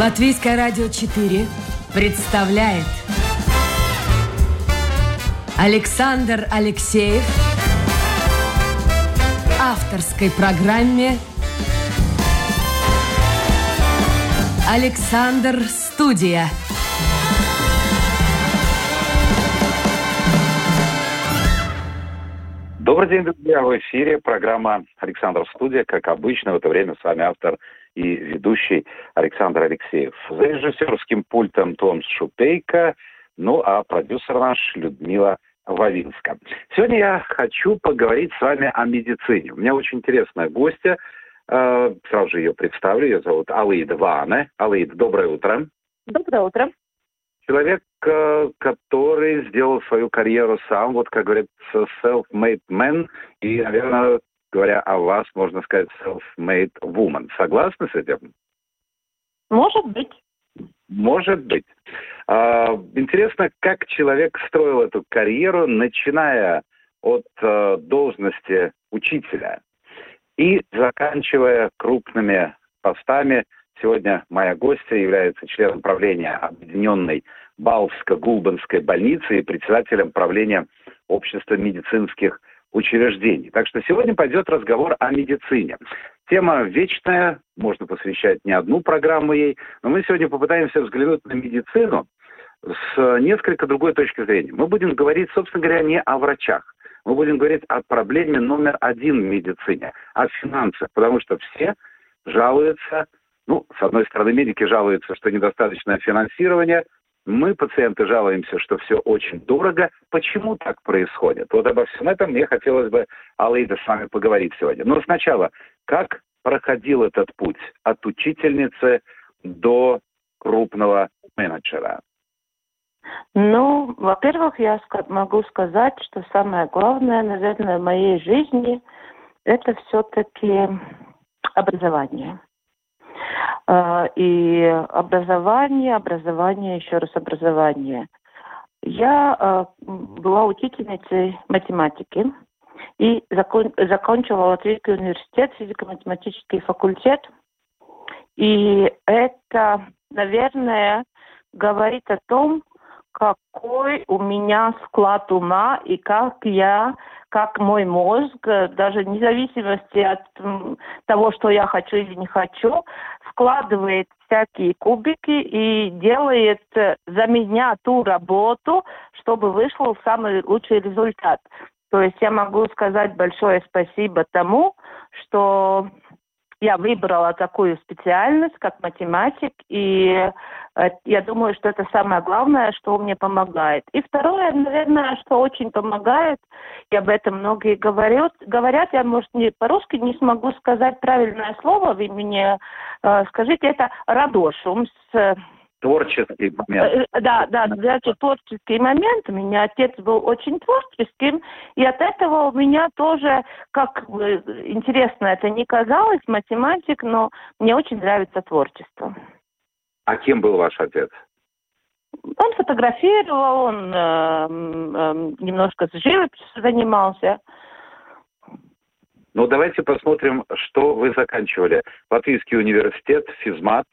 Латвийское радио 4 представляет Александр Алексеев авторской программе Александр Студия. Добрый день, друзья! В эфире программа «Александр Студия». Как обычно, в это время с вами автор и ведущий Александр Алексеев. За режиссерским пультом Том Шупейко, ну а продюсер наш Людмила Вавинска. Сегодня я хочу поговорить с вами о медицине. У меня очень интересная гостья. Э, сразу же ее представлю. Ее зовут Алида Ване. Алида, доброе утро. Доброе утро. Человек, э, который сделал свою карьеру сам, вот как говорится, self-made man. И, наверное, говоря о вас, можно сказать self-made woman. Согласны с этим? Может быть. Может быть. А, интересно, как человек строил эту карьеру, начиная от э, должности учителя и заканчивая крупными постами. Сегодня моя гостья является членом правления Объединенной Балско-Гулбанской больницы и председателем правления Общества медицинских учреждений. Так что сегодня пойдет разговор о медицине. Тема вечная, можно посвящать не одну программу ей, но мы сегодня попытаемся взглянуть на медицину с несколько другой точки зрения. Мы будем говорить, собственно говоря, не о врачах. Мы будем говорить о проблеме номер один в медицине, о финансах, потому что все жалуются, ну, с одной стороны, медики жалуются, что недостаточное финансирование – мы, пациенты, жалуемся, что все очень дорого. Почему так происходит? Вот обо всем этом мне хотелось бы, Алейда, с вами поговорить сегодня. Но сначала, как проходил этот путь от учительницы до крупного менеджера? Ну, во-первых, я могу сказать, что самое главное, наверное, в моей жизни это все-таки образование. Э, и образование, образование, еще раз образование. Я э, была учительницей математики и закон, закончила Латвийский университет, физико-математический факультет. И это, наверное, говорит о том, какой у меня склад ума и как я, как мой мозг, даже вне зависимости от того, что я хочу или не хочу, складывает всякие кубики и делает за меня ту работу, чтобы вышел самый лучший результат. То есть я могу сказать большое спасибо тому, что я выбрала такую специальность, как математик, и э, я думаю, что это самое главное, что мне помогает. И второе, наверное, что очень помогает, и об этом многие говорят, говорят я, может, не, по-русски не смогу сказать правильное слово, вы мне э, скажите, это радошумс, Творческий момент. Э, э, да, да, значит, творческий момент. У меня отец был очень творческим, и от этого у меня тоже, как интересно это не казалось, математик, но мне очень нравится творчество. А кем был ваш отец? Он фотографировал, он э, э, немножко с живописью занимался. Ну, давайте посмотрим, что вы заканчивали. Латвийский университет, физмат.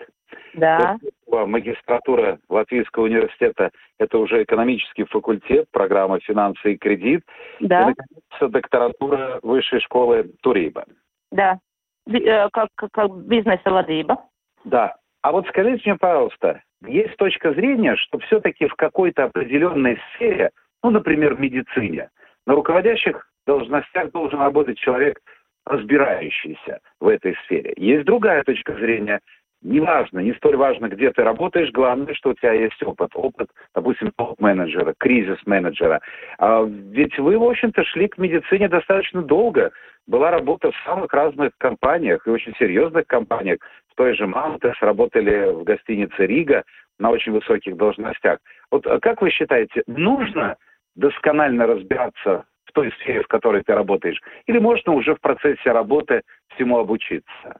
Да. Магистратура Латвийского университета – это уже экономический факультет, программа «Финансы и кредит». Да. И, наконец, докторатура Высшей школы Туриба. Да, э, как, как бизнеса Ладыба. Да. А вот скажите мне, пожалуйста, есть точка зрения, что все-таки в какой-то определенной сфере, ну, например, в медицине, на руководящих должностях должен работать человек, разбирающийся в этой сфере. Есть другая точка зрения. Неважно, не столь важно, где ты работаешь, главное, что у тебя есть опыт. Опыт, допустим, топ-менеджера, кризис-менеджера. А ведь вы, в общем-то, шли к медицине достаточно долго. Была работа в самых разных компаниях и очень серьезных компаниях. В той же Маунтес работали в гостинице Рига на очень высоких должностях. Вот а как вы считаете, нужно досконально разбираться в той сфере, в которой ты работаешь? Или можно уже в процессе работы всему обучиться?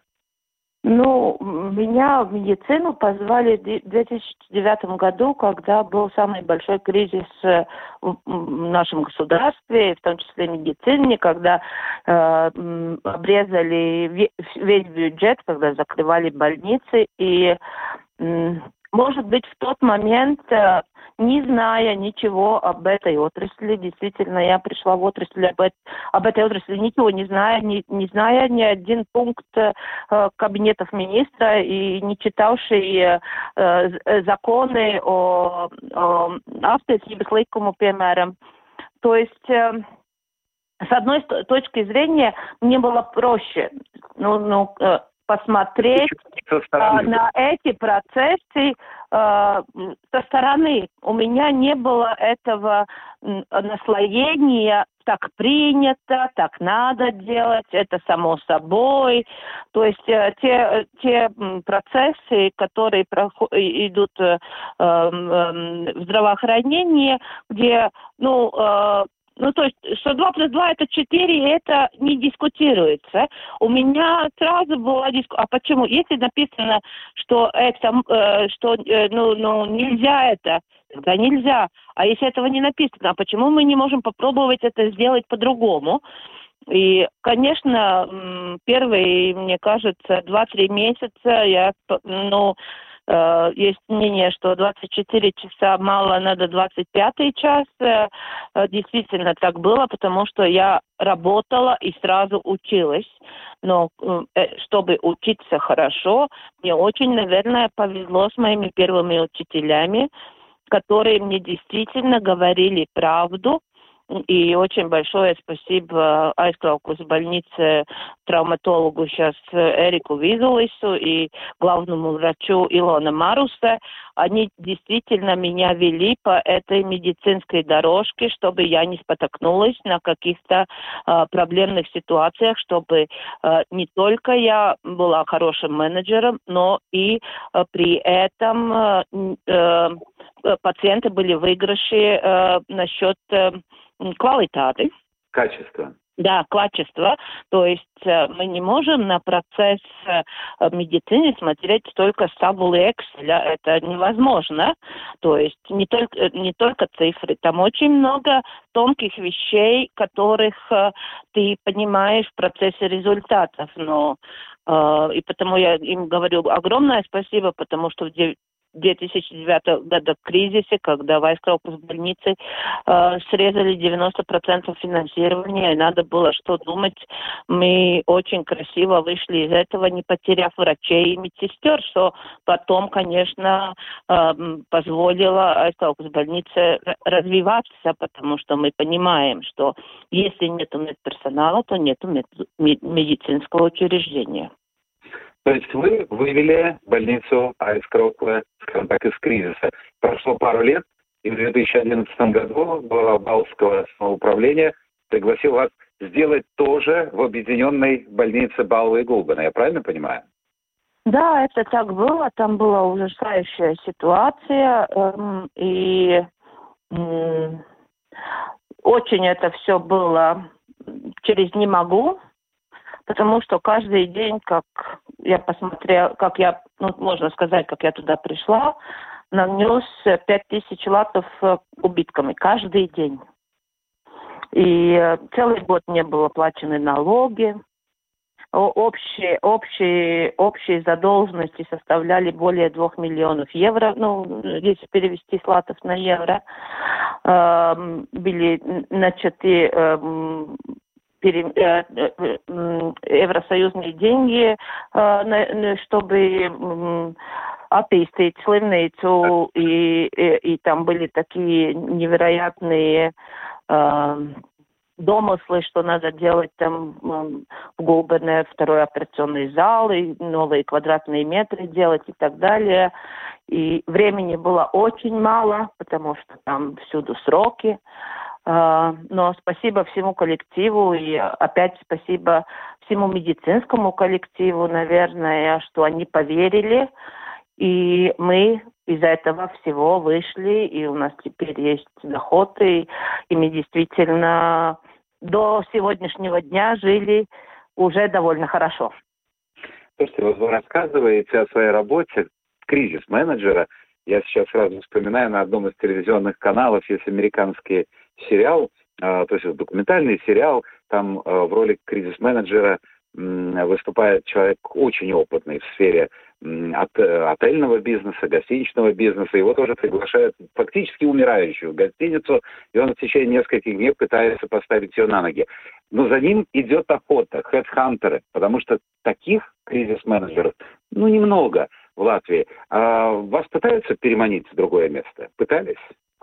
Ну, меня в медицину позвали в 2009 году, когда был самый большой кризис э, в нашем государстве, в том числе в медицине, когда э, обрезали весь бюджет, когда закрывали больницы, и может быть, в тот момент, э, не зная ничего об этой отрасли, действительно, я пришла в отрасль об, об этой отрасли, ничего не зная, не, не зная ни один пункт э, кабинетов министра и не читавший э, э законы о, о автоизвības лikumu, piemēram. То есть э, с одной точки зрения мне было проще ну, ну, посмотреть на эти процессы а, со стороны. У меня не было этого наслоения так принято, так надо делать, это само собой. То есть э, те, те процессы, которые идут э, эм, в здравоохранении, где ну, э, ну, то есть, что 2 плюс 2 это 4, это не дискутируется. У меня сразу была дискуссия. А почему? Если написано, что это, э, что, э, ну, ну, нельзя это, тогда нельзя. А если этого не написано, а почему мы не можем попробовать это сделать по-другому? И, конечно, первые, мне кажется, 2-3 месяца я, ну, Э, есть мнение, что 24 часа мало, надо 25 час. Э, э, действительно так было, потому что я работала и сразу училась. Но чтобы учиться хорошо, мне очень, наверное, повезло с моими первыми учителями, которые мне действительно говорили правду, и очень большое спасибо Айскрауку с больницы травматологу сейчас Эрику Визулису и главному врачу Илона Марусе. Они действительно меня вели по этой медицинской дорожке, чтобы я не спотыкнулась на каких-то э, проблемных ситуациях, чтобы э, не только я была хорошим менеджером, но и э, при этом э, э, пациенты были в выигрыше э, насчет э, kvalitāti. Качество. Да, качество. То есть э, мы не можем на процесс э, медицины смотреть только с табулы Excel. Это невозможно. То есть не только, не только цифры. Там очень много тонких вещей, которых ты понимаешь в процессе результатов. Но и потому я им говорю огромное спасибо, потому что в 2009 года кризисе, когда Вайскропус больницы э, срезали 90% финансирования, и надо было что думать. Мы очень красиво вышли из этого, не потеряв врачей и медсестер, что потом, конечно, э, позволило Вайскропус больнице развиваться, потому что мы понимаем, что если нет медперсонала, то нет медицинского учреждения. То есть вы вывели больницу Айскропла, скажем так, из кризиса. Прошло пару лет, и в 2011 году Балтского самоуправления пригласил вас сделать тоже в объединенной больнице Баллы и Гулбана. Я правильно понимаю? Да, это так было. Там была ужасающая ситуация. Эм, и эм, очень это все было через «не могу», потому что каждый день, как я посмотрела, как я, ну, можно сказать, как я туда пришла, нанес пять тысяч латов э, убитками каждый день. И э, целый год не было оплачены налоги. Общие, общие, общие задолженности составляли более двух миллионов евро, ну, если перевести с латов на евро. Эм, были начаты эм, Э, э, евросоюзные деньги, э, чтобы attīstīt slimnīcu, и, и, и там были такие невероятные домыслы, что надо делать там в Гулбене второй операционный зал, и новые квадратные метры делать и так далее. И времени было очень мало, потому что там всюду сроки. А, но спасибо всему коллективу и опять спасибо всему медицинскому коллективу, наверное, что они поверили. И мы из этого всего вышли, и у нас теперь есть доход, и, и мы действительно до сегодняшнего дня жили уже довольно хорошо. Слушайте, вот вы рассказываете о своей работе кризис-менеджера. Я сейчас сразу вспоминаю на одном из телевизионных каналов, есть американские сериал, а, то есть документальный сериал, там а, в роли кризис-менеджера выступает человек очень опытный в сфере от, отельного бизнеса, гостиничного бизнеса. Его тоже приглашают фактически умирающую гостиницу, и он в течение нескольких дней пытается поставить ее на ноги. Но за ним идет охота, хедхантеры, потому что таких кризис-менеджеров, ну, немного в Латвии. А вас пытаются переманить в другое место? Пытались?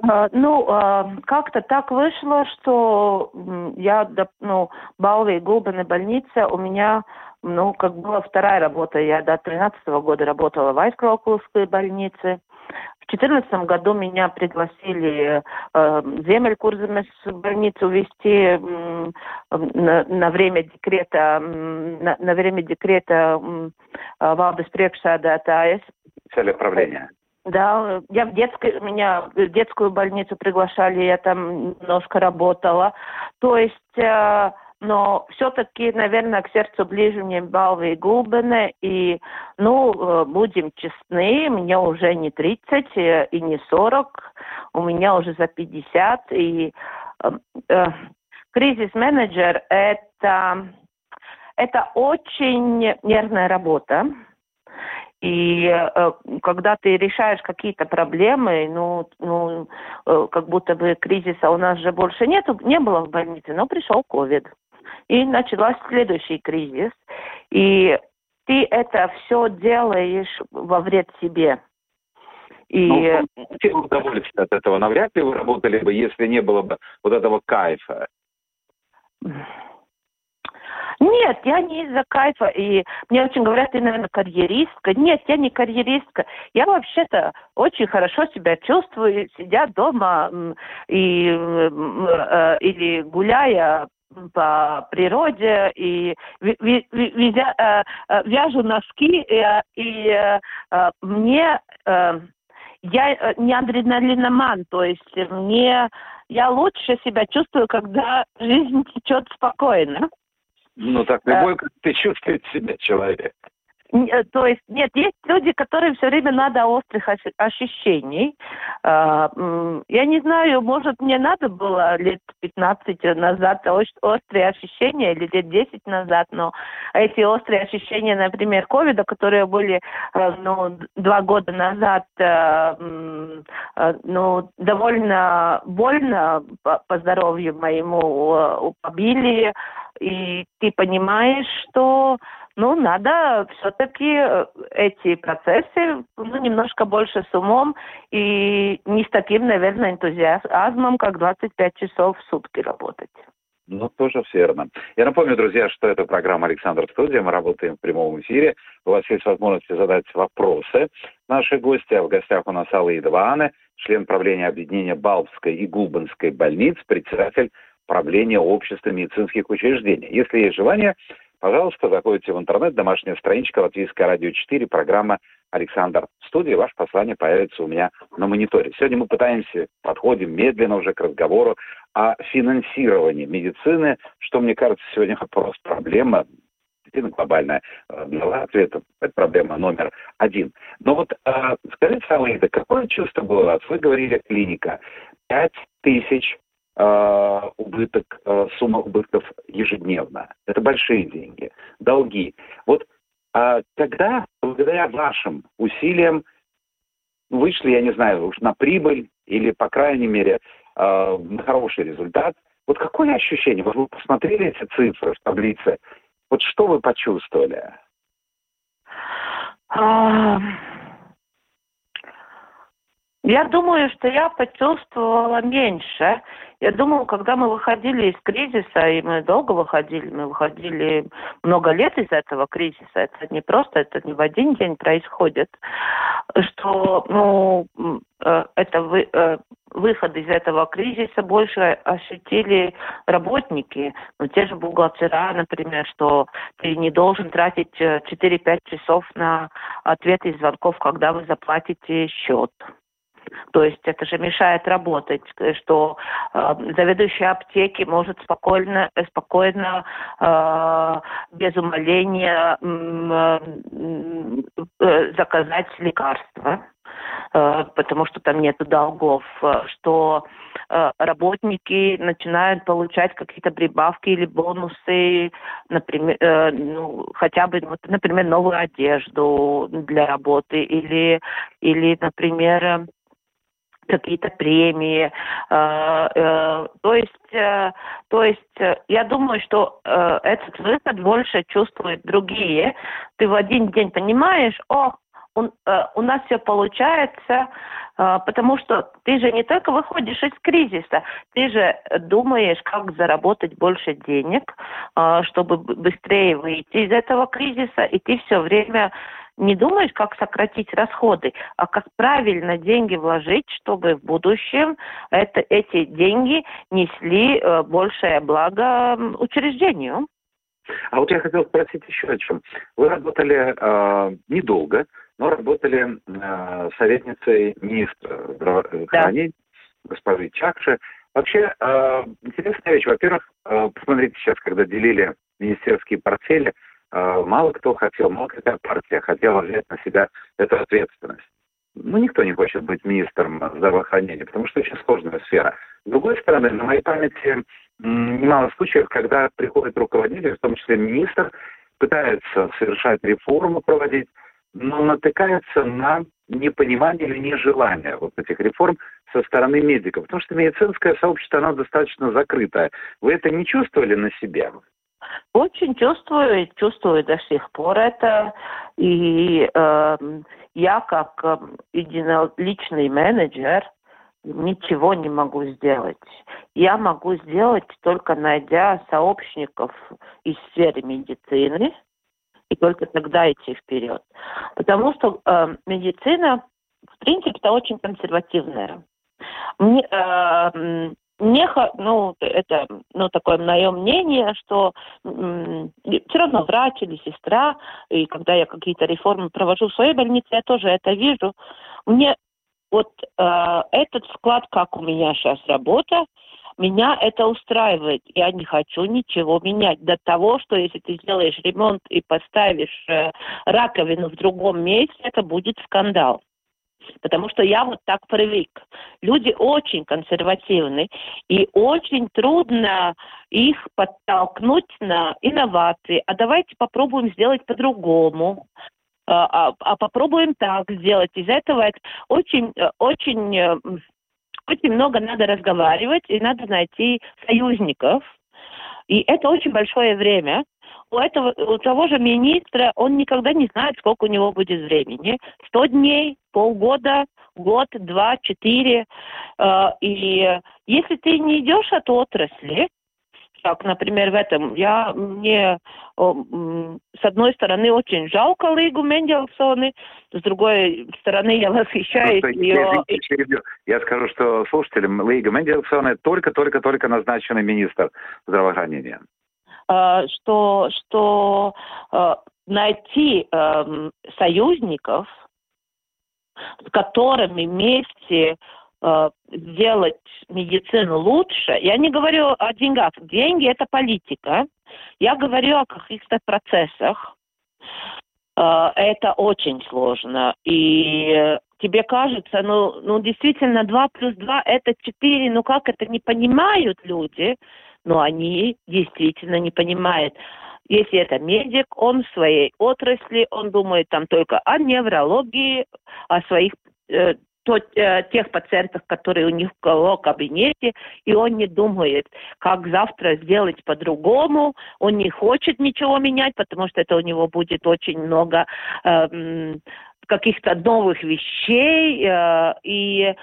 А, ну, а, как-то так вышло, что я, ну, Балви, Гулбен больница у меня, ну, как была вторая работа. Я до 13 года работала в Айскрокловской больнице. В 2014 году меня пригласили э, Земелькурземес в больницу вести э, на, на время декрета, на, на время декрета э, Валдес Прекшадатаес. Цель управления. Да, я в детской, меня в детскую больницу приглашали, я там немножко работала. То есть, э, но все-таки, наверное, к сердцу ближе мне Балвы и Гулбены. И, ну, э, будем честны, мне уже не 30 э, и не 40, у меня уже за 50. И э, э, кризис-менеджер это, это очень нервная работа и э, когда ты решаешь какие-то проблемы, ну, ну, э, как будто бы кризиса у нас же больше нету, не было в больнице, но пришел ковид. И начался следующий кризис. И ты это все делаешь во вред себе. И... Ну, удовольствие от этого навряд ли вы работали бы, если не было бы вот этого кайфа. Нет, я не из-за кайфа. И мне очень говорят, ты, наверное, карьеристка. Нет, я не карьеристка. Я вообще-то очень хорошо себя чувствую, сидя дома и, э, или гуляя по природе и вязя, э, э, вяжу носки и, и мне я не адреналиноман, то есть мне я лучше себя чувствую, когда жизнь течет спокойно. Ну так любой, как ты чувствует себя человек. Э, то есть, нет, есть люди, которые все время надо острых ощущений. А, я не знаю, может, мне надо было лет 15 назад острые ощущения, или лет 10 назад, но эти острые ощущения, например, ковида, которые были э, ну, два года назад, э, ну, довольно больно по здоровью моему побили, и ты понимаешь, что ну, надо все-таки э, эти процессы ну, немножко больше с умом и не с таким, наверное, энтузиазмом, как 25 часов в сутки работать. Ну, тоже верно. Я напомню, друзья, что это программа «Александр Студия». Мы работаем в прямом эфире. У вас есть возможность задать вопросы наши гости. А в гостях у нас Алла Идвааны, член правления объединения Балбской и Губанской больниц, председатель правления общества медицинских учреждений. Если есть желание, пожалуйста, заходите в интернет, домашняя страничка Латвийское радио 4, программа Александр в студии. Ваше послание появится у меня на мониторе. Сегодня мы пытаемся, подходим медленно уже к разговору о финансировании медицины, что, мне кажется, сегодня вопрос, проблема глобальная э, для Латвии, это, это проблема номер один. Но вот э, скажите, Алаида, какое чувство было? Вы говорили клиника. Пять тысяч э, убыток, э, сумма убытков ежедневно. Это большие деньги, долги. Вот э, когда, благодаря вашим усилиям, вышли, я не знаю, уж на прибыль или, по крайней мере, э, на хороший результат, вот какое ощущение? Вот вы посмотрели эти цифры в таблице, вот что вы почувствовали? Я думаю, что я почувствовала меньше. Я думаю, когда мы выходили из кризиса, и мы долго выходили, мы выходили много лет из этого кризиса, это не просто, это не в один день происходит, что ну, э, это вы, э, выход из этого кризиса больше ощутили работники, ну, те же бухгалтера, например, что ты не должен тратить 4-5 э, часов на ответы звонков, когда вы заплатите счет. То есть это же мешает работать, что э, заведующий аптеки может спокойно, спокойно э, без умоления э, заказать лекарства. потому что там нет долгов, что работники начинают получать какие-то прибавки или бонусы, например, ну, хотя бы, например, новую одежду для работы или, или например, какие-то премии. Э, э, то есть, э, то есть я думаю, что этот выход больше чувствуют другие. Ты в один день понимаешь, о, у нас все получается, потому что ты же не только выходишь из кризиса, ты же думаешь, как заработать больше денег, чтобы быстрее выйти из этого кризиса, и ты все время не думаешь, как сократить расходы, а как правильно деньги вложить, чтобы в будущем это, эти деньги несли э, большее благо учреждению. А вот я хотел спросить еще о чем. Вы работали э, недолго, но работали э, советницей министра здравоохранения, да. госпожи Чакши. Вообще, э, интересная вещь. Во-первых, э, посмотрите сейчас, когда делили министерские портфели, мало кто хотел, мало какая партия хотела взять на себя эту ответственность. Ну, никто не хочет быть министром здравоохранения, потому что очень сложная сфера. С другой стороны, на моей памяти немало случаев, когда приходит руководитель, в том числе министр, пытается совершать реформу, проводить, но натыкается на непонимание или нежелание вот этих реформ со стороны медиков. Потому что медицинское сообщество, оно достаточно закрытое. Вы это не чувствовали на себе? Очень чувствую, чувствую до сих пор это. И э, я как э, единоличный менеджер ничего не могу сделать. Я могу сделать только найдя сообщников из сферы медицины, и только тогда идти вперед. Потому что э, медицина, в принципе, это очень консервативная. Мне, э, мне, ну, это, ну, такое мое мнение, что м- все равно врач или сестра, и когда я какие-то реформы провожу в своей больнице, я тоже это вижу. Мне вот э, этот склад, как у меня сейчас работа, меня это устраивает. Я не хочу ничего менять. До того, что если ты сделаешь ремонт и поставишь э, раковину в другом месте, это будет скандал. Потому что я вот так привык. Люди очень консервативны, и очень трудно их подтолкнуть на инновации. А давайте попробуем сделать по-другому. А, а, а попробуем так сделать. Из этого очень, очень, очень много надо разговаривать, и надо найти союзников. И это очень большое время у этого, у того же министра, он никогда не знает, сколько у него будет времени. Сто дней, полгода, год, два, четыре. Э, и если ты не идешь от отрасли, как, например, в этом, я мне с одной стороны очень жалко Лигу Мендельсоны, с другой стороны я восхищаюсь ее. Я, я скажу, что слушателям Лига Мендельсона только-только-только назначенный министр здравоохранения. Э, что, что э, найти эм, союзников, с которыми вместе э, сделать медицину лучше. Я не говорю о деньгах. Деньги – это политика. Я говорю о каких-то процессах. Это очень сложно. И тебе кажется, ну, ну действительно, 2 плюс 2 – это 4. Ну как это не понимают люди? Но они действительно не понимают. Если это медик, он в своей отрасли, он думает там только о неврологии, о своих э, то, э, тех пациентов, которые у них в его кабинете, и он не думает, как завтра сделать по-другому, он не хочет ничего менять, потому что это у него будет очень много э, каких-то новых вещей, э, и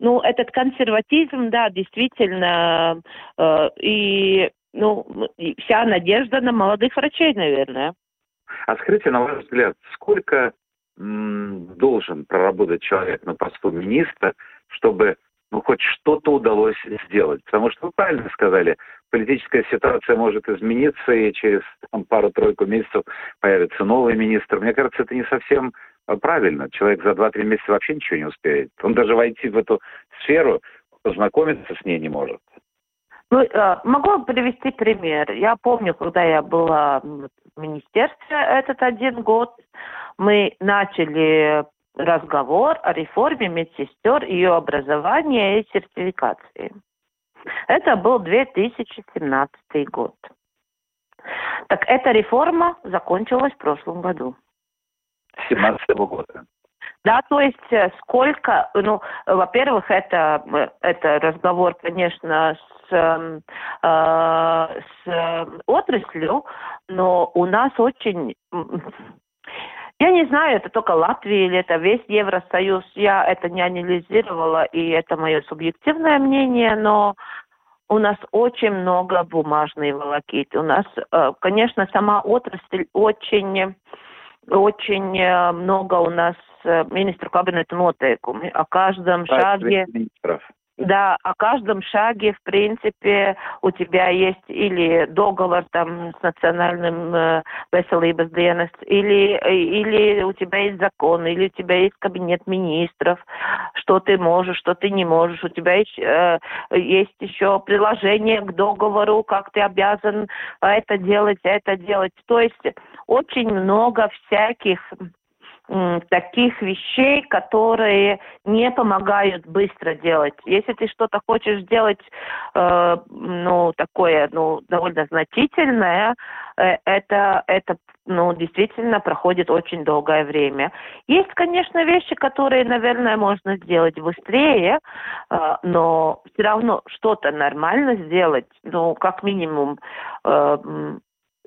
ну, этот консерватизм, да, действительно, э, и ну, вся надежда на молодых врачей, наверное. А скажите, на ваш взгляд, сколько м, должен проработать человек на посту министра, чтобы ну, хоть что-то удалось сделать? Потому что вы правильно сказали, политическая ситуация может измениться, и через пару-тройку месяцев появится новый министр. Мне кажется, это не совсем правильно. Человек за 2-3 месяца вообще ничего не успеет. Он даже войти в эту сферу, познакомиться с ней не может. Ну, э, могу привести пример. Я помню, когда я была в министерстве этот один год, мы начали разговор о реформе медсестер, ее образования и сертификации. Это был 2017 год. Так эта реформа закончилась в прошлом году. 17 года. Да, то есть э, сколько, ну, во-первых, это, э, это разговор, конечно, с, эм, э, с отраслью, но у нас очень я не знаю, это только Латвия или это весь Евросоюз. Я это не анализировала, и это мое субъективное мнение, но у нас очень много бумажной волокиты. У нас, э, конечно, сама отрасль очень, очень э, много у нас э, министру кабинета нотейкumi о каждом шаге. Министров. Да, о каждом шаге, в принципе, у тебя есть или договор там с национальным э, veselības или, или у тебя есть закон, или у тебя есть кабинет министров, что ты можешь, что ты не можешь. У тебя есть, э, есть еще приложение к договору, как ты обязан это делать, это делать. То есть очень много всяких таких вещей, которые не помогают быстро делать. Если ты что-то хочешь сделать, э, ну, такое, ну, довольно значительное, э, это, это, ну, действительно проходит очень долгое время. Есть, конечно, вещи, которые, наверное, можно сделать быстрее, э, но все равно что-то нормально сделать, ну, как минимум, э,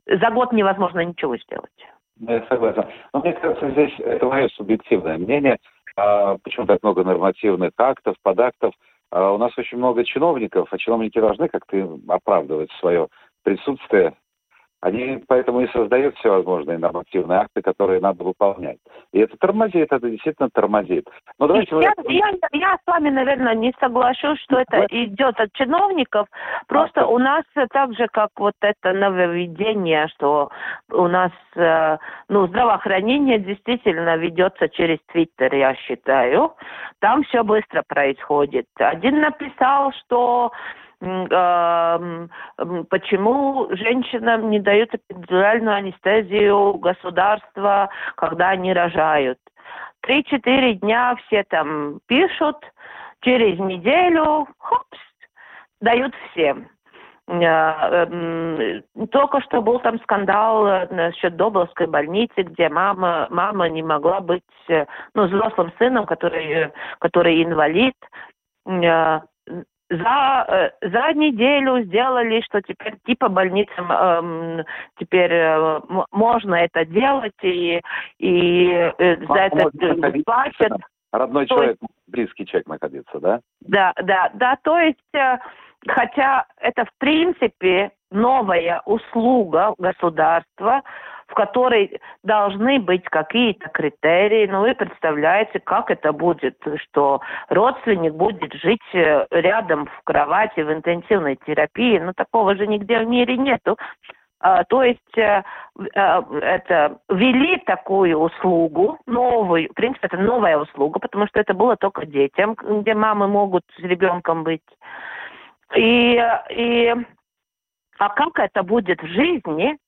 за год невозможно ничего сделать. Я согласен. Но мне кажется, здесь это мое субъективное мнение. А, почему так много нормативных актов, подактов? А, у нас очень много чиновников, а чиновники должны как-то оправдывать свое присутствие они поэтому и создают всевозможные нормативные акты, которые надо выполнять. И это тормозит, это действительно тормозит. Но давайте я, вы... я, я с вами, наверное, не соглашусь, что это Вы... идет от чиновников. Просто а, у нас так же, как вот это нововведение, что у нас э, ну, здравоохранение действительно ведется через Твиттер, я считаю. Там все быстро происходит. Один написал, что почему женщинам не дают эпидуральную анестезию государства, когда они рожают. Три-четыре дня все там пишут, через неделю, хопс, дают всем. А, только что был там скандал э, насчет Добловской больницы, где мама, мама не могла быть э, ну, взрослым сыном, который, который инвалид а, за, э, за неделю сделали, что теперь типа больницам эм, теперь э, можно это делать и, и э, за это платят. Родной то человек, есть, близкий человек находится, да? Да, да, да, то есть, э, хотя это в принципе новая услуга государства, в которой должны быть какие-то критерии. Но вы представляете, как это будет, что родственник будет жить э, рядом в кровати в интенсивной терапии. Ну, такого же нигде в мире нету. А, то есть э, это ввели такую услугу, новую, в принципе, это новая услуга, потому что это было только детям, где мамы могут с ребенком быть. И, и а как это будет в жизни,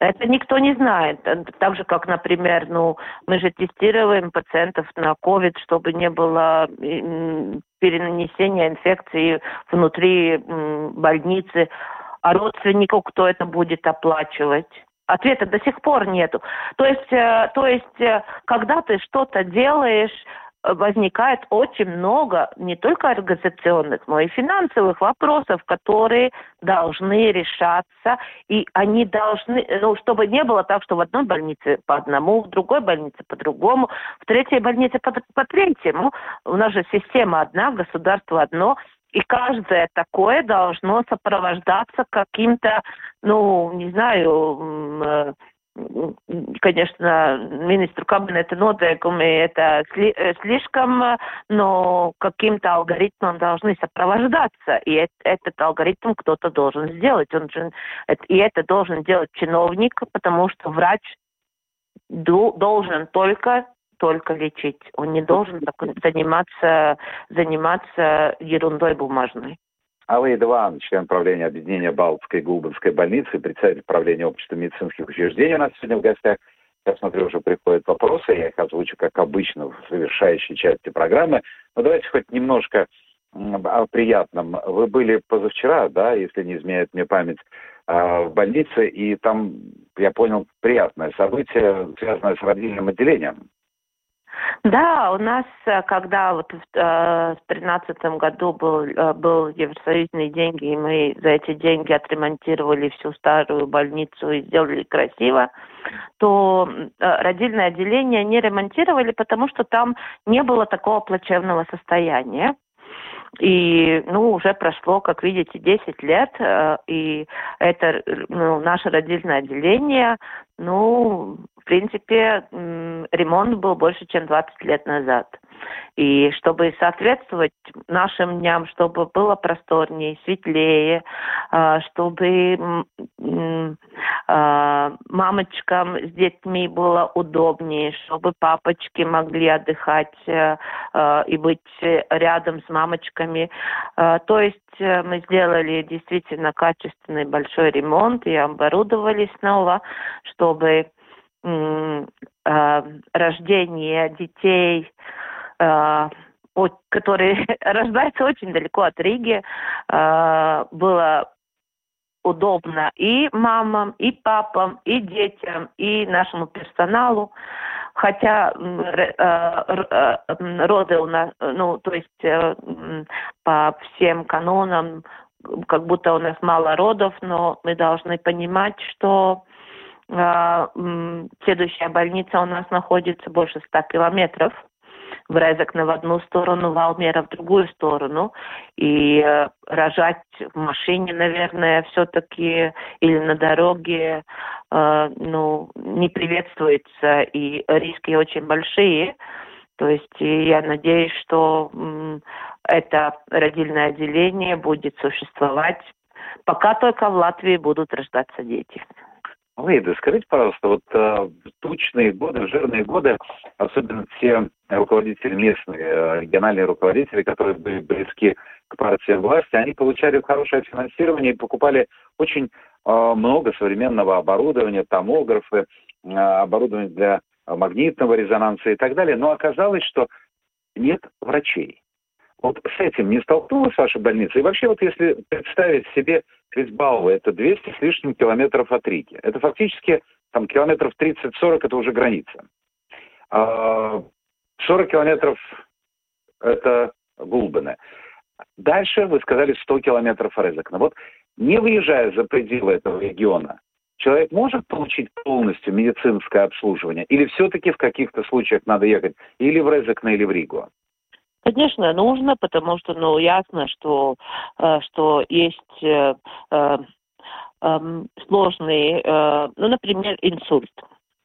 это никто не знает. Так же, как, например, ну, мы же тестируем пациентов на COVID, чтобы не было перенесения инфекции внутри больницы. А родственнику кто это будет оплачивать? Ответа до сих пор нету. То есть, э, то есть, э, когда ты что-то делаешь, возникает очень много не только организационных, но и финансовых вопросов, которые должны решаться, и они должны, ну, чтобы не было так, что в одной больнице по одному, в другой больнице по другому, в третьей больнице по, по третьему. У нас же система одна, государство одно, и каждое такое должно сопровождаться каким-то, ну, не знаю, э, конечно, министру кабинета noteikumi это э, слишком, но каким-то алгоритмом должны сопровождаться. И этот алгоритм кто-то должен сделать. Он же, и это должен делать чиновник, потому что врач должен только только лечить. Он не должен заниматься, заниматься ерундой бумажной. Алла Эдван, член правления объединения Балтской и Гулбанской больницы, представитель правления общества медицинских учреждений у нас сегодня в гостях. Я смотрю, уже приходят вопросы, я их озвучу, как обычно, в завершающей части программы. Но давайте хоть немножко о приятном. Вы были позавчера, да, если не изменяет мне память, а, в больнице, и там, я понял, приятное событие, связанное с родильным отделением. Да, у нас, э, когда вот в э, тринадцатом году был, э, был Евросоюзные деньги, и мы за эти деньги отремонтировали всю старую больницу и сделали красиво, то родильное отделение не ремонтировали, потому что там не было такого плачевного состояния. И, ну, уже прошло, как видите, 10 лет, и это ну, наше родильное отделение, ну, в принципе, ремонт был больше, чем 20 лет назад. И чтобы соответствовать нашим дням, чтобы было просторнее, светлее, а, чтобы а, мамочкам с детьми было удобнее, чтобы папочки могли отдыхать э, а, и быть рядом с мамочками. То есть э, мы сделали действительно качественный большой ремонт и оборудовали снова, чтобы рождение детей Э, который рождается очень далеко от Риги, э, было удобно и мамам, и папам, и детям, и нашему персоналу. Хотя э, роды у нас, ну, то есть по всем канонам, как будто у нас мало родов, но мы должны понимать, что следующая больница у нас находится больше ста километров в Резекне в одну сторону, в Алмера в другую сторону. И э, рожать в машине, наверное, все-таки или на дороге, э, ну, не приветствуется, и риски очень большие. То есть я надеюсь, что это родильное отделение будет существовать, пока только в Латвии будут рождаться дети. Лейда, скажите, пожалуйста, вот э, тучные годы, жирные годы, особенно те руководители местные, э, региональные руководители, которые были близки к партии власти, они получали хорошее финансирование и покупали очень э, много современного оборудования, томографы, э, оборудование для магнитного резонанса и так далее. Но оказалось, что нет врачей. Вот с этим не столкнулась ваша больница? И вообще, вот если представить себе Крисбауэ, это 200 с лишним километров от Риги. Это фактически там километров 30-40, это уже граница. 40 а, километров это Гулбене. Дальше вы сказали 100 километров Резекна. Вот не выезжая за пределы этого региона, человек может получить полностью медицинское обслуживание? Или все-таки в каких-то случаях надо ехать или в Резекна, или в Ригу? Конечно, нужно, потому что, ну, ясно, что, э, что есть э, э, эм, сложные, ну, например, инсульт.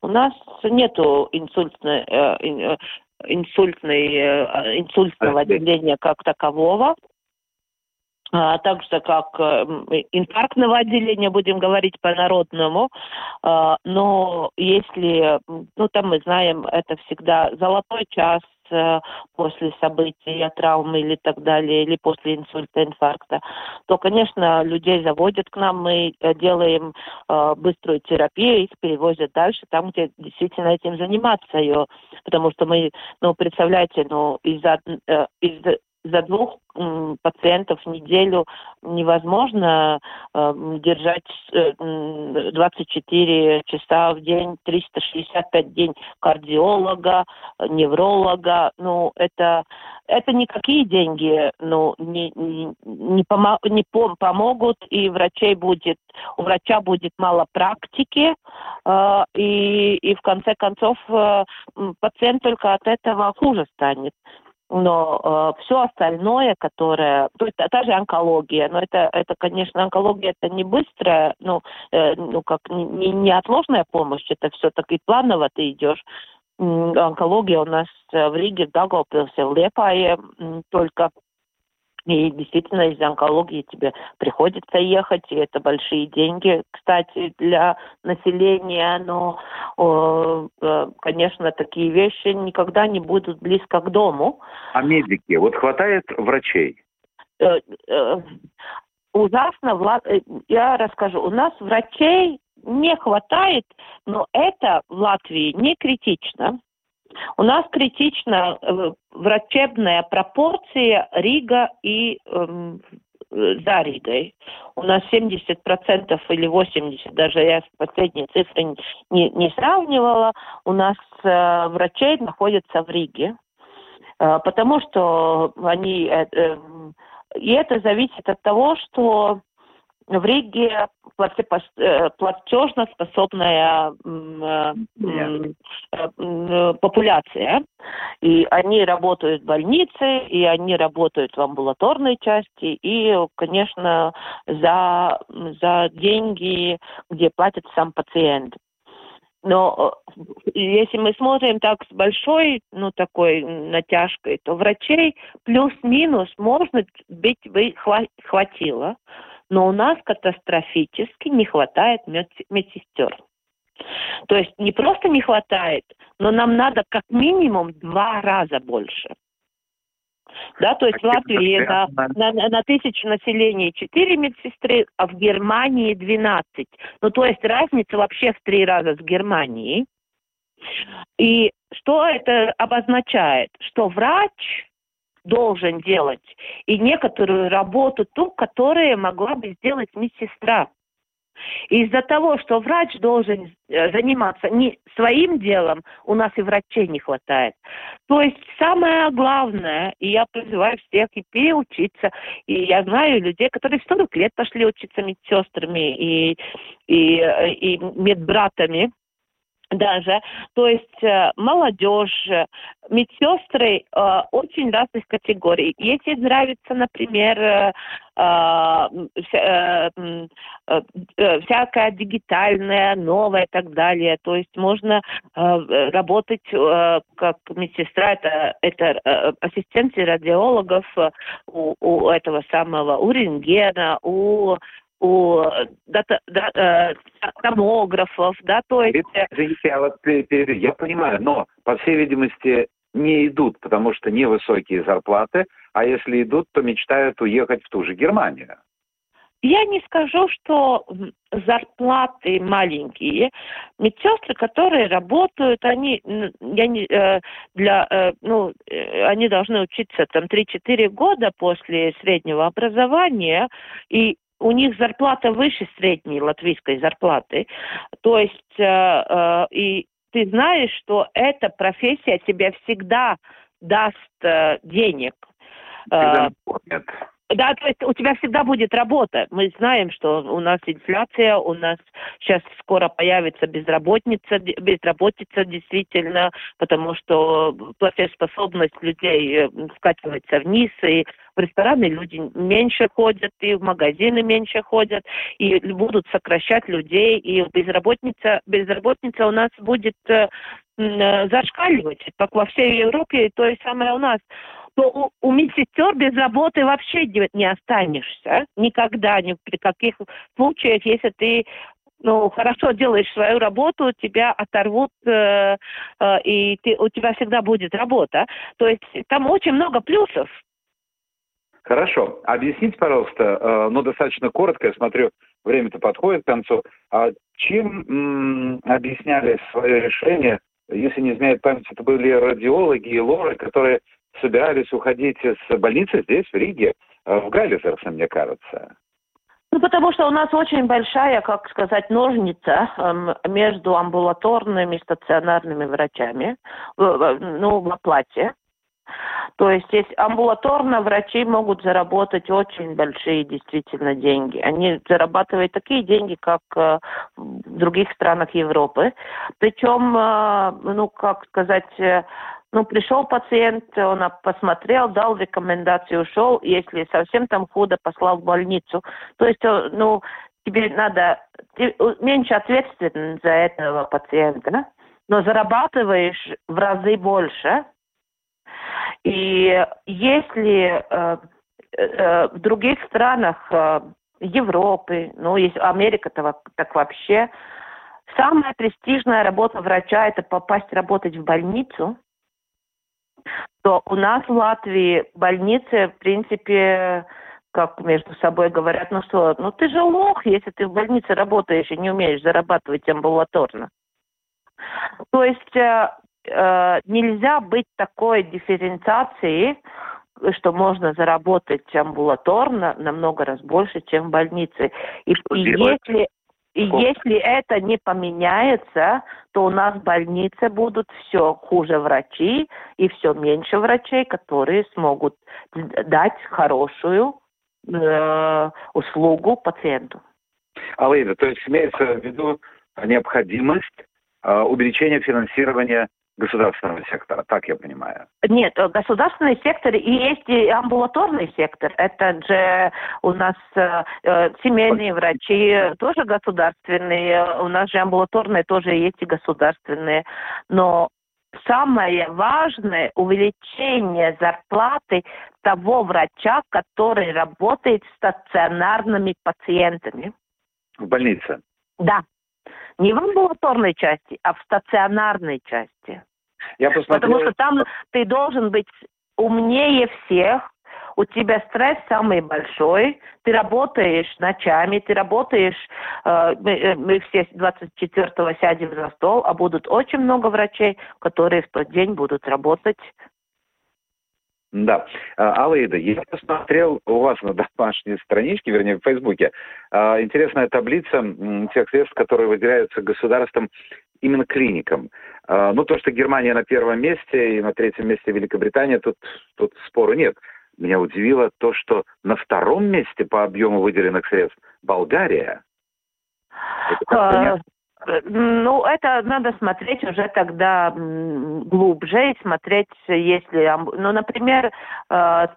У нас нету инсультной, инсультной, инсультного отделения как такового. А, так же, как инфарктного отделения, будем говорить по-народному. А, но если, ну, там мы знаем, это всегда золотой час, Э, после события, травмы или так далее, или после инсульта, инфаркта, то, конечно, людей заводят к нам, мы э, делаем э, быструю терапию, их перевозят дальше, там, где действительно этим заниматься ее, потому что мы, ну, представляете, ну, из-за э, из за двух пациентов в неделю невозможно э, держать э, 24 часа в день, 365 день кардиолога, невролога. Ну, это, это никакие деньги ну, не, не, не, помо не помогут, и врачей будет, у врача будет мало практики, э, и, и в конце концов э, пациент только от этого хуже станет но э, все остальное, которое, то есть та же онкология, но это, это, конечно, онкология это не быстрая, ну, э, ну как не, не отложная помощь, это все-таки планово ты идешь. Онкология у нас в Риге, в Дагопилсе, в Лепае только и действительно из-за онкологии тебе приходится ехать, и это большие деньги, кстати, для населения, но, э, конечно, такие вещи никогда не будут близко к дому. А медики? Вот хватает врачей? Э, э, ужасно, я расскажу, у нас врачей не хватает, но это в Латвии не критично. У нас критична э, врачебная пропорция Рига и эм, за Ригой. У нас 70% или 80%, даже я последние цифры не, не сравнивала, у нас э, врачей находятся в Риге, э, потому что они... Э, э, и это зависит от того, что в Риге э, платежно-способная э, э, популяция. И они работают в больнице, и они работают в амбулаторной части, и, конечно, за, за деньги, где платит сам пациент. Но если мы смотрим так с большой, ну, такой натяжкой, то врачей плюс-минус, может быть, хватило но у нас катастрофически не хватает медсестер. То есть не просто не хватает, но нам надо как минимум два раза больше. Да, то есть в Латвии на, на, на тысячу населения 4 медсестры, а в Германии 12. Ну, то есть разница вообще в три раза с Германией. И что это обозначает? Что врач должен делать, и некоторую работу ту, которую могла бы сделать медсестра. Из-за того, что врач должен э, заниматься не своим делом, у нас и врачей не хватает. То есть самое главное, и я призываю всех и переучиться, и я знаю людей, которые в 40 лет пошли учиться медсестрами и, и, э, и медбратами, даже. То есть э, молодежь, медсестры э, очень разных категорий. Если нравится, например, э, вся, э, э, всякая дигитальная, новая и так далее, то есть можно э, работать э, как медсестра, это, это э, ассистенции радиологов у, у этого самого, у рентгена, у у дата, да, э, томографов, да, то есть... Извините, я перебью. Я понимаю, но, по всей видимости, не идут, потому что невысокие зарплаты, а если идут, то мечтают уехать в ту же Германию. Я не скажу, что зарплаты маленькие. Медсестры, которые работают, они, я не, э, для, э, ну, э, они должны учиться там 3-4 года после среднего образования, и у них зарплата выше средней латвийской зарплаты. То есть, э, э, и ты знаешь, что эта профессия тебе всегда даст э, денег. Всегда э, да, то есть у тебя всегда будет работа. Мы знаем, что у нас инфляция, у нас сейчас скоро появится безработица, безработица действительно, потому что платежеспособность людей э, скатывается вниз, и в рестораны люди меньше ходят, и в магазины меньше ходят, и будут сокращать людей, и безработица, безработица у нас будет э, э, зашкаливать, как во всей Европе, то и самое у нас то у, у медсестер без работы вообще не останешься. Никогда, ни при каких случаях, если ты ну, хорошо делаешь свою работу, тебя оторвут, э, э, и ты, у тебя всегда будет работа. То есть там очень много плюсов. Хорошо. Объясните, пожалуйста, э, ну, достаточно коротко, я смотрю, время-то подходит к концу. А чем м, объясняли свое решение, если не изменяет память, это были радиологи и лоры, которые собирались уходить из больницы здесь, в Риге, э, в Гайлизерсе, мне кажется. Ну, потому что у нас очень большая, как сказать, ножница э, между амбулаторными и стационарными врачами, э, ну, в оплате. То есть здесь амбулаторно врачи могут заработать очень большие действительно деньги. Они зарабатывают такие деньги, как э, в других странах Европы. Причем, э, ну, как сказать, э, ну, пришел пациент, он посмотрел, дал рекомендацию, ушел, если совсем там худо, послал в больницу. То есть, э, ну, тебе надо ты меньше ответственен за этого пациента, но зарабатываешь в разы больше. И если э, э, в других странах э, Европы, ну, есть Америка так, так вообще, самая престижная работа врача – это попасть работать в больницу – то у нас в Латвии больницы, в принципе, как между собой говорят, ну что, ну ты же лох, если ты в больнице работаешь и не умеешь зарабатывать амбулаторно. То есть э, э, нельзя быть такой дифференциацией, что можно заработать амбулаторно намного раз больше, чем в больнице. И, и если и если это не поменяется, то у нас в больнице будут все хуже врачи и все меньше врачей, которые смогут дать хорошую э, услугу пациенту. Аллаида, то есть имеется в виду необходимость э, увеличения финансирования государственного сектора, так я понимаю. Нет, государственный сектор и есть и амбулаторный сектор. Это же у нас э, э семейные врачи тоже государственные, у нас же амбулаторные тоже есть и государственные. Но самое важное увеличение зарплаты того врача, который работает с стационарными пациентами. В больнице? Да. Не в амбулаторной части, а в стационарной части. Я посмотрел... Потому что там ты должен быть умнее всех, у тебя стресс самый большой, ты работаешь ночами, ты работаешь, э, мы, э, мы все 24-го сядем за стол, а будут очень много врачей, которые в тот день будут работать да. А, Алаида, я посмотрел у вас на домашней страничке, вернее, в Фейсбуке, а, интересная таблица тех средств, которые выделяются государством именно клиникам. А, ну, то, что Германия на первом месте и на третьем месте Великобритания, тут, тут спору нет. Меня удивило то, что на втором месте по объему выделенных средств Болгария. Это ну, это надо смотреть уже тогда глубже и смотреть, если... Ну, например, э,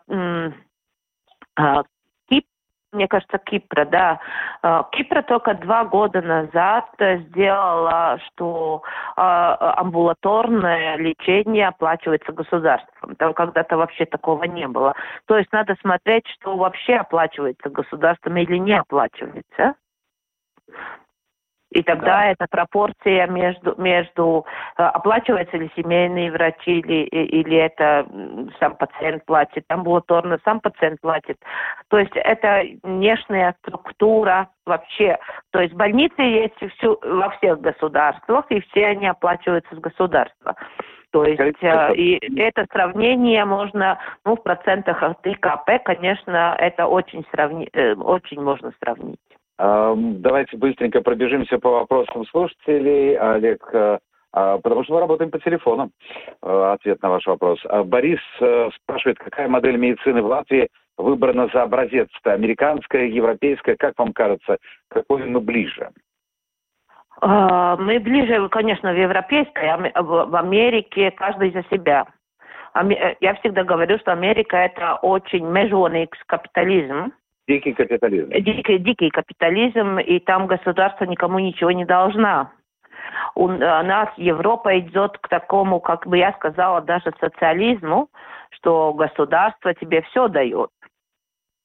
э, Кип, мне кажется, Кипра, да. Э, Кипра только два года назад сделала, что амбулаторное лечение оплачивается государством. Там когда-то вообще такого не было. То есть надо смотреть, что вообще оплачивается государством или не оплачивается. И тогда да. эта пропорция между, между э, оплачивается ли семейные врачи или, или это сам пациент платит, амбулаторно сам пациент платит. То есть это внешняя структура вообще. То есть больницы есть всю, во всех государствах, и все они оплачиваются с государства. То есть э, и это сравнение можно, ну, в процентах от ИКП, конечно, это очень, сравни, э, очень можно сравнить. Давайте быстренько пробежимся по вопросам слушателей. Олег, э, а, потому что мы работаем по телефону. Э, ответ на ваш вопрос. А, Борис э, спрашивает, какая модель медицины в Латвии выбрана за образец? Американская, европейская? Как вам кажется, какой мы ближе? Мы ближе, конечно, в европейской, а в Америке каждый за себя. Я всегда говорю, что Америка это очень межонный капитализм. Дикий капитализм. Дикий, дикий капитализм, и там государство никому ничего не должна. У нас Европа идет к такому, как бы я сказала, даже социализму, что государство тебе все дает.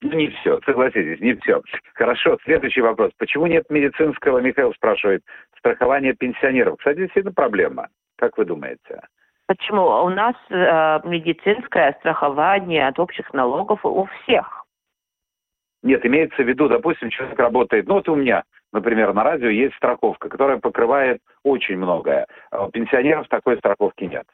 Ну, не все, согласитесь, не все. Хорошо, следующий вопрос. Почему нет медицинского, Михаил спрашивает, страхования пенсионеров? Кстати, действительно проблема. Как вы думаете? Почему? У нас э, медицинское страхование от общих налогов у всех. Нет, имеется в виду, допустим, человек работает, ну вот у меня, например, на радио есть страховка, которая покрывает очень многое. А у пенсионеров такой страховки нет.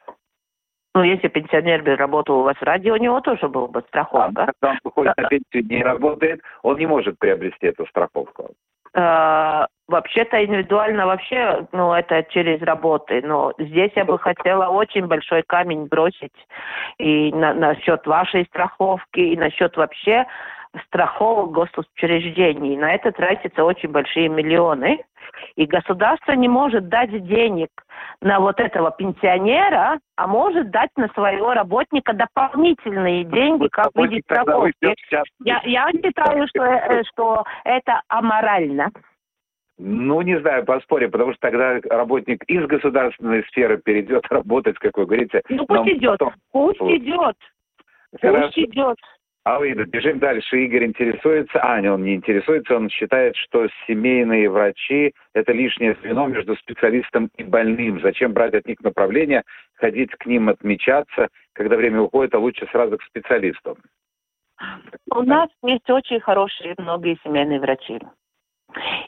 Ну, если пенсионер бы работал у вас в радио, у него тоже был бы страховка. А, когда он выходит на пенсию и не работает, он не может приобрести эту страховку. Uh, вообще-то индивидуально вообще, ну, это через работы. Но здесь я бы хотела очень большой камень бросить и на, насчет вашей страховки, и насчет вообще страховок госучреждений. На это тратятся очень большие миллионы. И государство не может дать денег на вот этого пенсионера, а может дать на своего работника дополнительные деньги, как в виде страховки. Я, я считаю, что, э, что это аморально. Ну, не знаю, поспорим, потому что тогда работник из государственной сферы перейдет работать, как вы говорите. Ну, пусть идет, потом... пусть идет. Хорошо. Пусть идет. Алида, бежим дальше. Игорь интересуется, а, не, он не интересуется, он считает, что семейные врачи – это лишнее звено между специалистом и больным. Зачем брать от них направление, ходить к ним отмечаться, когда время уходит, а лучше сразу к специалисту? У нас есть очень хорошие многие семейные врачи.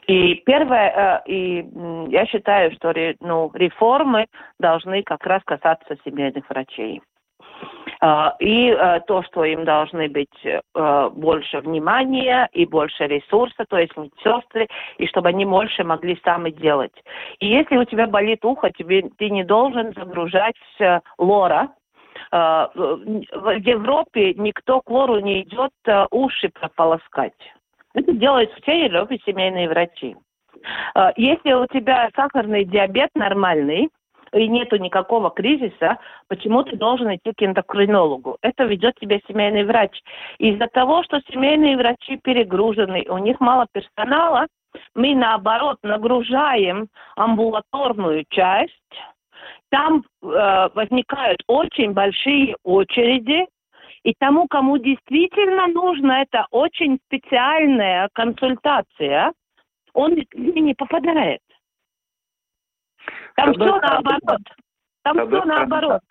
И первое, э, и я считаю, что ну, реформы должны как раз касаться семейных врачей. А, и э, то, что им должны быть э, больше внимания и больше ресурса, то есть медсестры, и чтобы они больше могли сами делать. И если у тебя болит ухо, тебе, ты не должен загружать лора, а, в Европе никто к лору не идет уши прополоскать. Это делают в Европе семейные врачи. А, если у тебя сахарный диабет нормальный, и нету никакого кризиса, почему ты должен идти к эндокринологу? Это ведет тебя семейный врач. Из-за того, что семейные врачи перегружены, у них мало персонала, мы наоборот нагружаем амбулаторную часть, там э, возникают очень большие очереди, и тому, кому действительно нужна эта очень специальная консультация, он не попадает. Там все наоборот. Там все наоборот.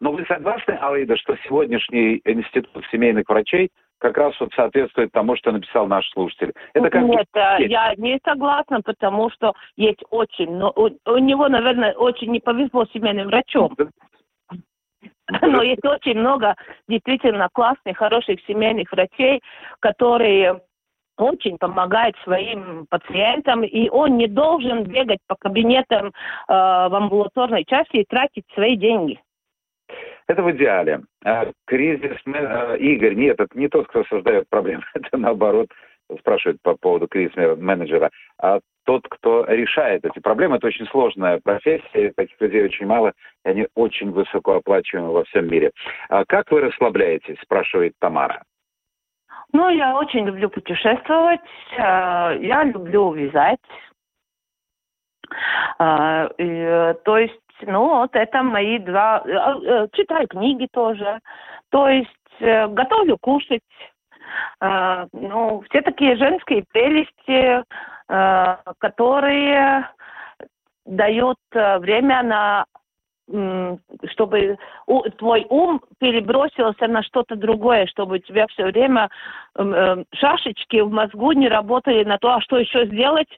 Но вы согласны, Алида, что сегодняшний институт семейных врачей как раз вот соответствует тому, что написал наш слушатель. Это как Нет, бы... Э, я не согласна, потому что есть очень, но у, у него, наверное, очень не повезло семейным врачом. Но есть очень много действительно классных, хороших семейных врачей, которые очень помогает своим пациентам, и он не должен бегать по кабинетам э, в амбулаторной части и тратить свои деньги. Это в идеале. А кризис, э, Игорь, нет, это не тот, кто создает проблемы, это наоборот, спрашивает по поводу кризис-менеджера, а тот, кто решает эти проблемы. Это очень сложная профессия, таких людей очень мало, и они очень высокооплачиваемы во всем мире. А как вы расслабляетесь, спрашивает Тамара. Ну, я очень люблю путешествовать, э, я люблю вязать. Э, то есть, ну, вот это мои два... Э, читаю книги тоже. То есть, готовлю кушать. Ну, все такие женские прелести, которые дают время на чтобы твой ум перебросился на что-то другое, чтобы у тебя все время э, шашечки в мозгу не работали на то, а что еще сделать,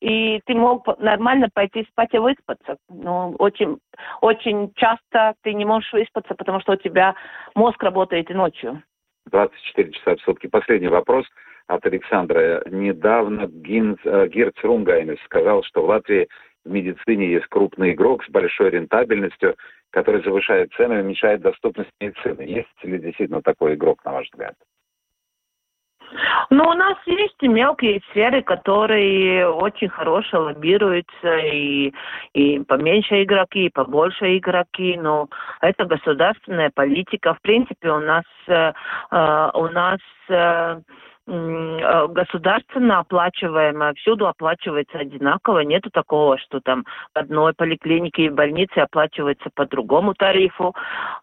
и ты мог нормально пойти спать и выспаться. Но очень, очень часто ты не можешь выспаться, потому что у тебя мозг работает и ночью. 24 часа в сутки. Последний вопрос от Александра. Недавно Гинц, э, Гирц Рунгайнес сказал, что в Латвии в медицине есть крупный игрок с большой рентабельностью, который завышает цены и уменьшает доступность медицины. Есть ли действительно такой игрок, на ваш взгляд? Ну, у нас есть и мелкие сферы, которые очень хорошо лоббируются, и, и поменьше игроки, и побольше игроки, но это государственная политика. В принципе, у нас, э, э у нас э, государственно оплачиваемое, всюду оплачивается одинаково. Нету такого, что там в одной поликлинике и больнице оплачивается по другому тарифу.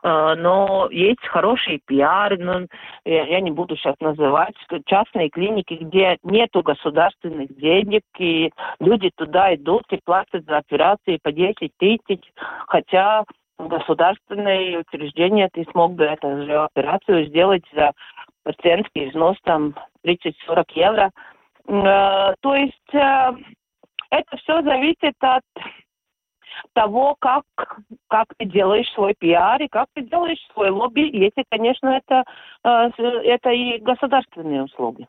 Э, но есть хорошие пиары, но я не буду сейчас называть, частные клиники, где нету государственных денег, и люди туда идут и платят за операции по 10 тысяч, хотя государственное учреждение ты смог бы эту же операцию сделать за пациентский взнос там 30-40 евро. Э, то есть э, это все зависит от того, как, как ты делаешь свой пиар и как ты делаешь свой лобби, если, конечно, это, э, это и государственные услуги.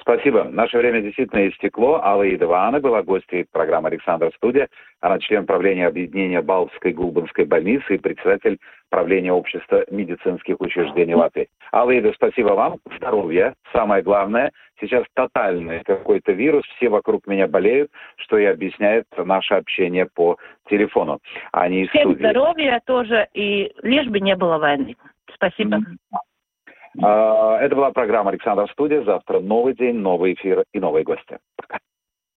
Спасибо. Наше время действительно истекло. Алла Идована была гостьей программы «Александр Студия». Она член правления объединения Балтской Гулбанской больницы и председатель правления общества медицинских учреждений Латвии. Алла Ида, спасибо вам. Здоровья. Самое главное. Сейчас тотальный какой-то вирус. Все вокруг меня болеют, что и объясняет наше общение по телефону, а не из Всем студии. здоровья тоже, и лишь бы не было войны. Спасибо. Mm-hmm. А, это была программа «Александр Студия». Завтра новый день, новый эфир и новые гости. Пока.